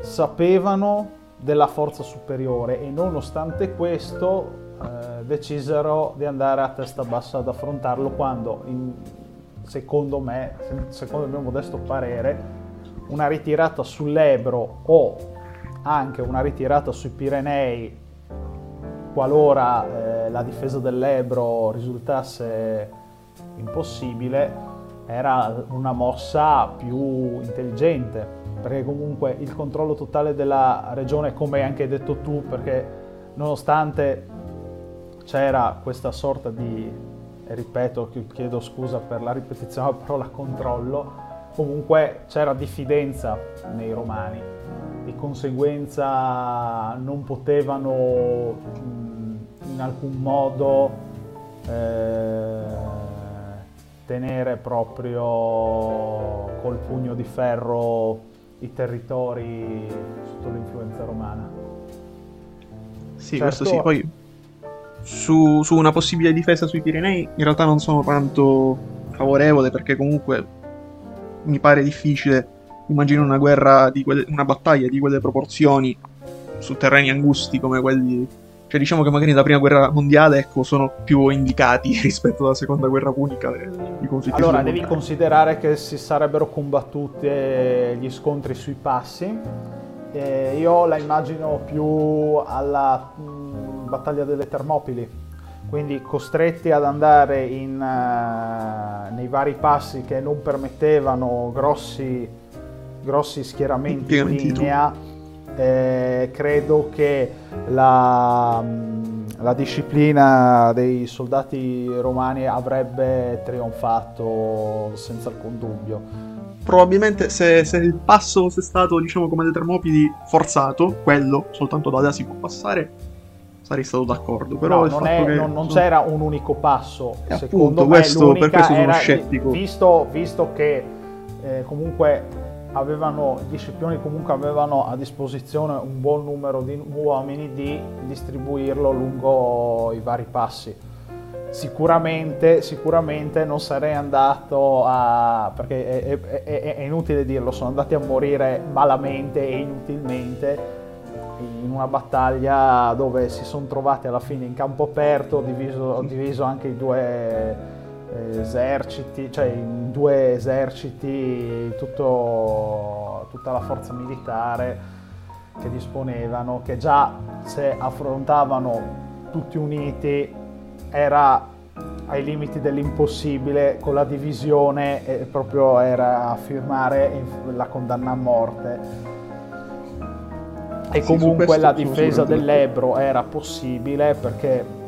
sapevano della forza superiore e nonostante questo eh, decisero di andare a testa bassa ad affrontarlo quando, in, secondo me, secondo il mio modesto parere, una ritirata sull'Ebro o anche una ritirata sui Pirenei, qualora eh, la difesa dell'Ebro risultasse impossibile, era una mossa più intelligente, perché comunque il controllo totale della regione, come hai anche detto tu, perché nonostante c'era questa sorta di, ripeto, chiedo scusa per la ripetizione della parola controllo, comunque c'era diffidenza nei romani, di conseguenza non potevano in alcun modo eh, tenere proprio col pugno di ferro i territori sotto l'influenza romana. Sì, certo. questo sì, poi su, su, una possibile difesa sui Pirenei in realtà non sono tanto favorevole perché comunque mi pare difficile immaginare una guerra di quelle, una battaglia di quelle proporzioni su terreni angusti come quelli cioè diciamo che magari nella prima guerra mondiale ecco, sono più indicati rispetto alla seconda guerra punica eh, i conflitti allora devi considerare che si sarebbero combattuti gli scontri sui passi. Eh, io la immagino più alla mh, battaglia delle Termopili, quindi costretti ad andare in, uh, nei vari passi che non permettevano grossi, grossi schieramenti in linea. Eh, credo che la, la disciplina dei soldati romani avrebbe trionfato senza alcun dubbio probabilmente se, se, il passo fosse stato, diciamo, come le Termopili forzato, quello soltanto da là si può passare, sarei stato d'accordo. Però no, non, è, che, non, non c'era un unico passo. E secondo appunto, me questo, per questo sono scettico. Visto, visto che eh, comunque avevano, gli scipioni comunque avevano a disposizione un buon numero di uomini di distribuirlo lungo i vari passi. Sicuramente, sicuramente non sarei andato a... perché è, è, è, è, inutile dirlo, sono andati a morire malamente e inutilmente in una battaglia dove si sono trovati alla fine in campo aperto, diviso, diviso anche i due eserciti, cioè in due eserciti, tutto, tutta la forza militare che disponevano, che già se affrontavano tutti uniti era ai limiti dell'impossibile con la divisione e proprio era a firmare la condanna a morte. E sì, comunque la difesa dell'Ebro era possibile perché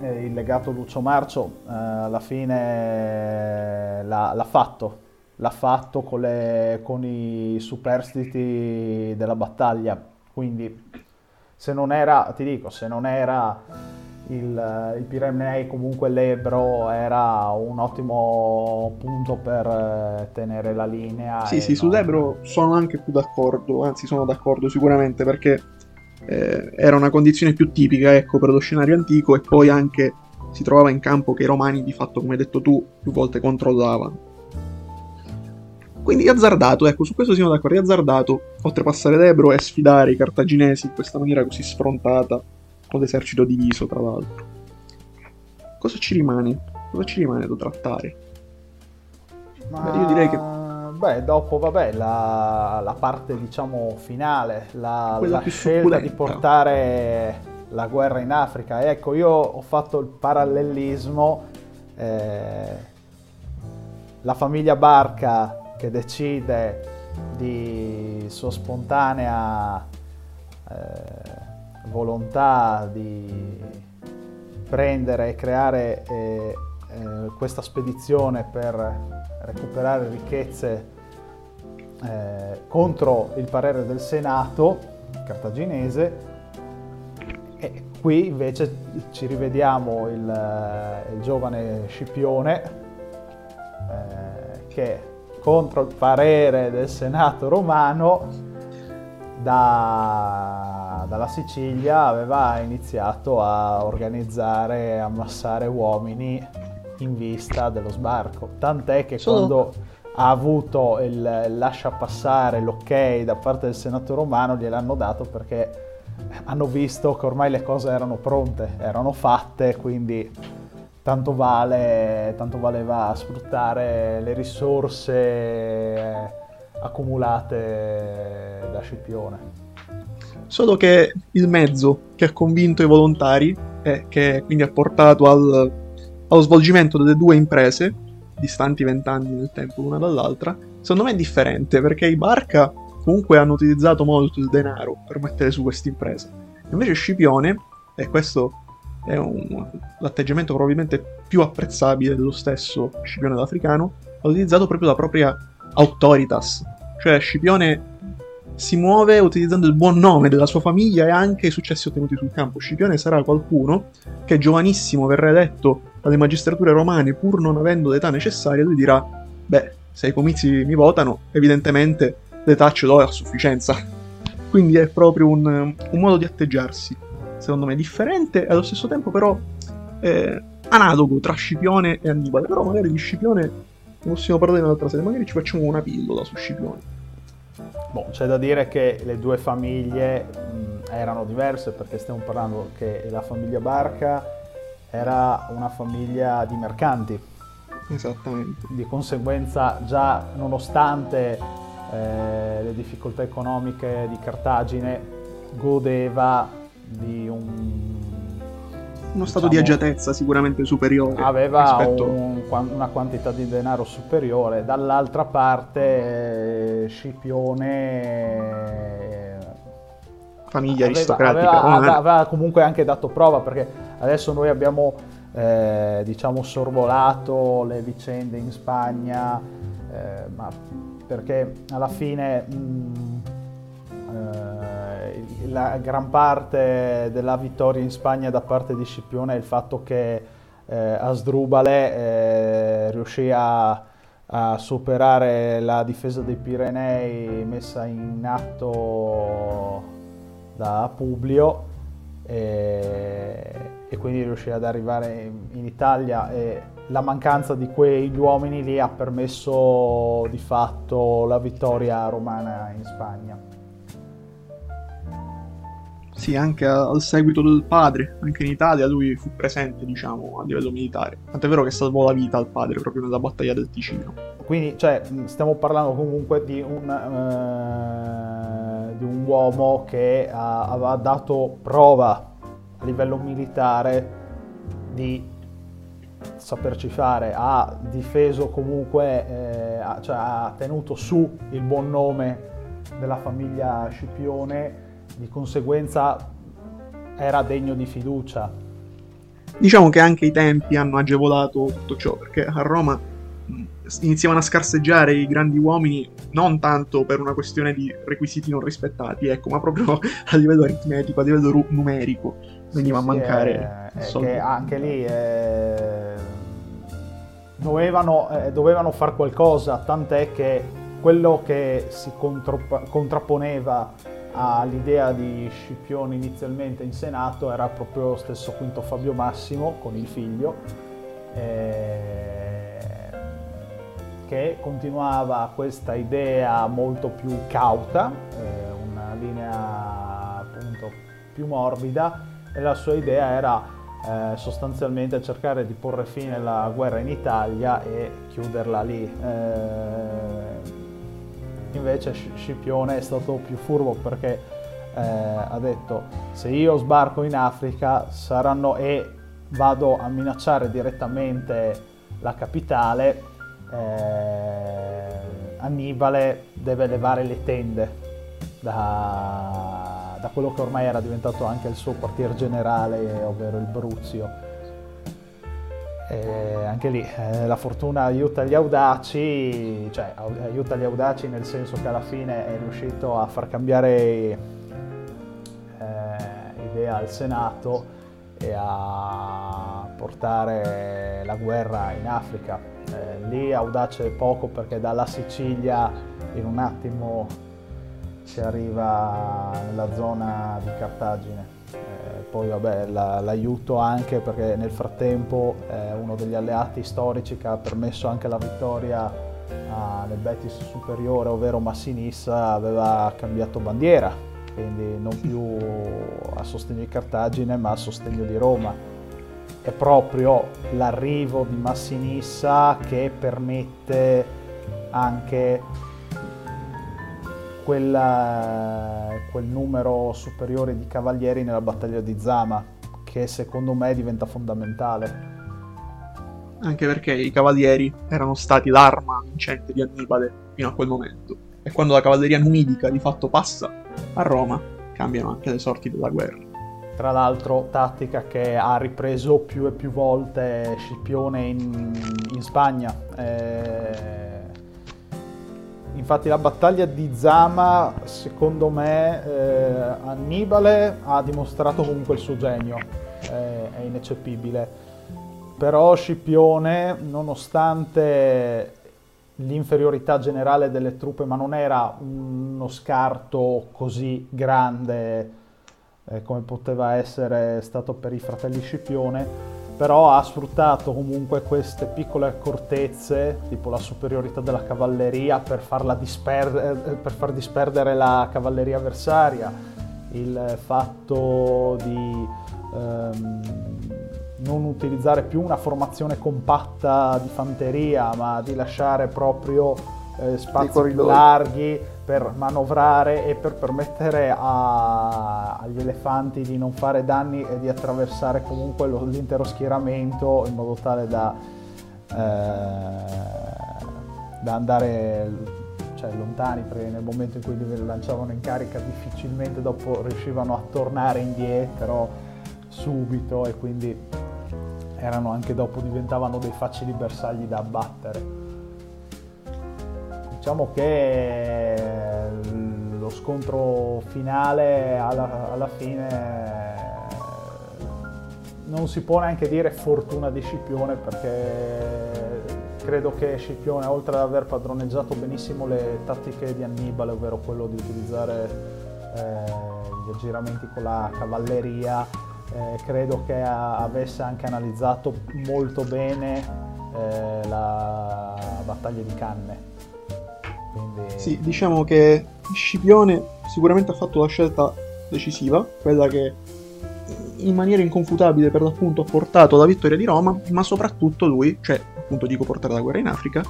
eh, il legato Lucio Marcio eh, alla fine l'ha, l'ha, fatto l'ha fatto con, le, con i superstiti della battaglia quindi se non era ti dico se non era il, il Pirenei comunque l'Ebro era un ottimo punto per eh, tenere la linea. Sì, sì, no... sull'Ebro sono anche più d'accordo, anzi sono d'accordo sicuramente perché eh, era una condizione più tipica ecco, per lo scenario antico e poi anche si trovava in campo che i romani di fatto, come hai detto tu, più volte controllavano. Quindi azzardato, ecco, su questo siamo d'accordo, azzardato oltrepassare l'Ebro e sfidare i cartaginesi in questa maniera così sfrontata o l'esercito diviso, tra l'altro. Cosa ci rimane? Cosa ci rimane da trattare? Ma... Beh, io direi che... Beh, dopo, vabbè, la, la parte, diciamo, finale, la, la scelta succulenta. di portare la guerra in Africa. Ecco, io ho fatto il parallelismo, eh, la famiglia Barca che decide di sua spontanea... Eh, volontà di prendere e creare eh, eh, questa spedizione per recuperare ricchezze eh, contro il parere del Senato cartaginese. E qui invece ci rivediamo il, il giovane Scipione eh, che contro il parere del Senato romano da, dalla Sicilia aveva iniziato a organizzare ammassare uomini in vista dello sbarco. Tant'è che Solo... quando ha avuto il lascia passare, l'ok da parte del Senato romano, gliel'hanno dato perché hanno visto che ormai le cose erano pronte, erano fatte, quindi tanto, vale, tanto valeva sfruttare le risorse accumulate da Scipione. Solo che il mezzo che ha convinto i volontari e che quindi ha portato al, allo svolgimento delle due imprese, distanti vent'anni nel tempo l'una dall'altra, secondo me è differente perché i Barca comunque hanno utilizzato molto il denaro per mettere su questa impresa. Invece Scipione, e questo è un, l'atteggiamento probabilmente più apprezzabile dello stesso Scipione l'Africano, ha utilizzato proprio la propria autoritas, cioè Scipione si muove utilizzando il buon nome della sua famiglia e anche i successi ottenuti sul campo. Scipione sarà qualcuno che giovanissimo verrà eletto dalle magistrature romane pur non avendo l'età necessaria, lui dirà, beh, se ai comizi mi votano, evidentemente l'età ce l'ho a sufficienza. Quindi è proprio un, un modo di atteggiarsi, secondo me, differente e allo stesso tempo però eh, analogo tra Scipione e Annibale. Però magari di Scipione ne possiamo parlare in un'altra serie, magari ci facciamo una pillola su Scipione. Boh, c'è da dire che le due famiglie mh, erano diverse perché stiamo parlando che la famiglia Barca era una famiglia di mercanti. Esattamente. Di conseguenza già nonostante eh, le difficoltà economiche di Cartagine godeva di un uno stato diciamo, di agiatezza sicuramente superiore. Aveva rispetto... un, una quantità di denaro superiore. Dall'altra parte eh, Scipione... Famiglia aveva, aristocratica. Aveva, aveva, comunque anche dato prova perché adesso noi abbiamo eh, diciamo sorvolato le vicende in Spagna, eh, ma perché alla fine... Mh, mm, eh, la gran parte della vittoria in Spagna da parte di Scipione è il fatto che eh, Asdrubale eh, riuscì a, a, superare la difesa dei Pirenei messa in atto da Publio e, e quindi riuscì ad arrivare in, Italia e la mancanza di quegli uomini lì ha permesso di fatto la vittoria romana in Spagna. Sì, anche al seguito del padre, anche in Italia lui fu presente, diciamo, a livello militare. Tant'è vero che salvò la vita al padre proprio nella battaglia del Ticino. Quindi, cioè, stiamo parlando comunque di un, uh, di un uomo che ha, aveva dato prova a livello militare di saperci fare, ha difeso comunque, eh, cioè ha tenuto su il buon nome della famiglia Scipione di conseguenza era degno di fiducia. Diciamo che anche i tempi hanno agevolato tutto ciò, perché a Roma iniziavano a scarseggiare i grandi uomini non tanto per una questione di requisiti non rispettati, ecco, ma proprio a livello aritmetico, a livello ru- numerico veniva sì, a mancare. È, è che anche lì eh, dovevano, eh, dovevano fare qualcosa, tant'è che quello che si contrapponeva all'idea di Scipione inizialmente in Senato era proprio lo stesso Quinto Fabio Massimo con il figlio, eh, che continuava questa idea molto più cauta, eh, una linea appunto più morbida e la sua idea era eh, sostanzialmente cercare di porre fine alla guerra in Italia e chiuderla lì eh, Invece Scipione è stato più furbo perché eh, ha detto se io sbarco in Africa saranno e vado a minacciare direttamente la capitale, eh, Annibale deve levare le tende da, da quello che ormai era diventato anche il suo quartier generale, ovvero il Bruzio eh, anche lì eh, la fortuna aiuta gli audaci, cioè aiuta gli audaci nel senso che alla fine è riuscito a far cambiare eh, idea al Senato e a portare la guerra in Africa. Eh, lì audace poco perché dalla Sicilia in un attimo si arriva nella zona di Cartagine. Poi vabbè, la, l'aiuto anche perché nel frattempo è uno degli alleati storici che ha permesso anche la vittoria nel Betis superiore, ovvero Massinissa, aveva cambiato bandiera, quindi non più a sostegno di Cartagine ma a sostegno di Roma. È proprio l'arrivo di Massinissa che permette anche quella, quel numero superiore di cavalieri nella battaglia di Zama, che secondo me diventa fondamentale. Anche perché i cavalieri erano stati l'arma vincente di Annibale fino a quel momento. E quando la cavalleria numidica di fatto passa a Roma, cambiano anche le sorti della guerra. Tra l'altro, tattica che ha ripreso più e più volte Scipione in, in Spagna. Eh Infatti la battaglia di Zama, secondo me, eh, Annibale ha dimostrato comunque il suo genio, eh, è ineccepibile. Però Scipione, nonostante l'inferiorità generale delle truppe, ma non era uno scarto così grande eh, come poteva essere stato per i fratelli Scipione, però ha sfruttato comunque queste piccole accortezze, tipo la superiorità della cavalleria per, disper- eh, per far disperdere la cavalleria avversaria, il fatto di ehm, non utilizzare più una formazione compatta di fanteria, ma di lasciare proprio eh, spazi più larghi per manovrare e per permettere a, agli elefanti di non fare danni e di attraversare comunque lo, l'intero schieramento in modo tale da, eh, da andare cioè, lontani perché nel momento in cui li lanciavano in carica difficilmente dopo riuscivano a tornare indietro subito e quindi erano anche dopo diventavano dei facili bersagli da abbattere diciamo che lo scontro finale alla, alla fine non si può neanche dire fortuna di Scipione perché credo che Scipione oltre ad aver padroneggiato benissimo le tattiche di Annibale ovvero quello di utilizzare eh, gli aggiramenti con la cavalleria eh, credo che avesse anche analizzato molto bene eh, la battaglia di Canne quindi... Sì, diciamo che Scipione sicuramente ha fatto la scelta decisiva, quella che in maniera inconfutabile per l'appunto ha portato la vittoria di Roma, ma soprattutto lui, cioè appunto dico portare la guerra in Africa,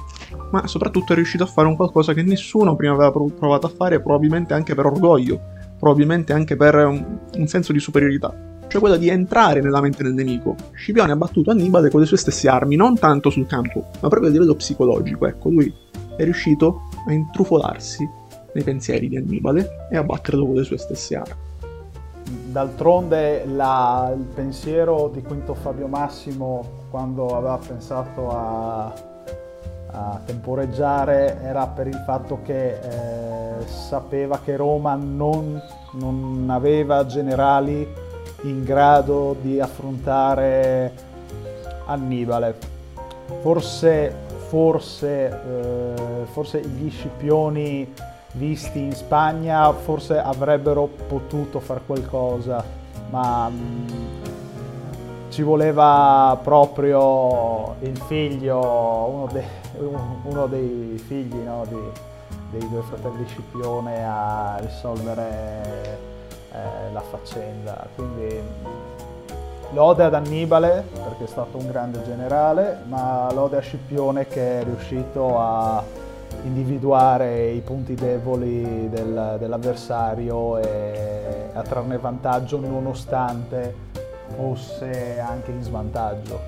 ma soprattutto è riuscito a fare un qualcosa che nessuno prima aveva provato a fare, probabilmente anche per orgoglio, probabilmente anche per un senso di superiorità, cioè quella di entrare nella mente del nemico. Scipione ha battuto Annibale con le sue stesse armi, non tanto sul campo, ma proprio a livello psicologico, ecco, lui è riuscito a intrufolarsi nei pensieri di Annibale e a batterlo con le sue stesse armi. D'altronde la, il pensiero di Quinto Fabio Massimo quando aveva pensato a, a temporeggiare era per il fatto che eh, sapeva che Roma non, non aveva generali in grado di affrontare Annibale. Forse forse, eh, forse gli scipioni visti in Spagna forse avrebbero potuto fare qualcosa, ma mh, mm, ci voleva proprio il figlio, uno, de, uno dei figli no, di, dei due fratelli Scipione a risolvere eh, la faccenda. Quindi Lode ad Annibale perché è stato un grande generale, ma lode a Scipione che è riuscito a individuare i punti deboli del, dell'avversario e a trarne vantaggio nonostante fosse anche in svantaggio.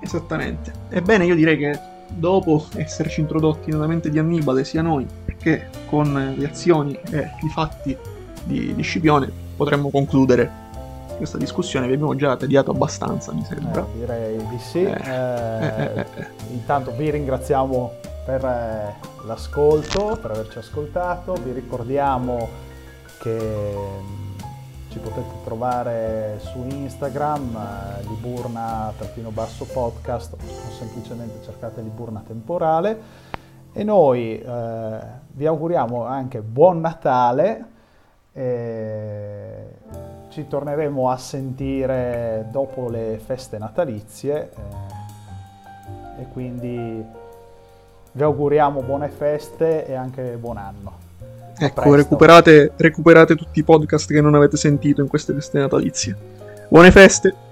Esattamente. Ebbene, io direi che dopo esserci introdotti nella mente di Annibale, sia noi che con le azioni e i fatti di, di Scipione, potremmo concludere questa discussione vi abbiamo già tediato abbastanza, mi sembra. Eh, direi di sì. Eh, eh, eh, eh intanto vi ringraziamo per l'ascolto, per averci ascoltato. Vi ricordiamo che mm, ci potete trovare su Instagram, eh, Liburna-basso podcast o semplicemente cercate Liburna temporale. E noi eh, vi auguriamo anche buon Natale. E ci torneremo a sentire dopo le feste natalizie eh, e quindi vi auguriamo buone feste e anche buon anno. Ecco, recuperate, recuperate tutti i podcast che non avete sentito in queste feste natalizie. Buone feste!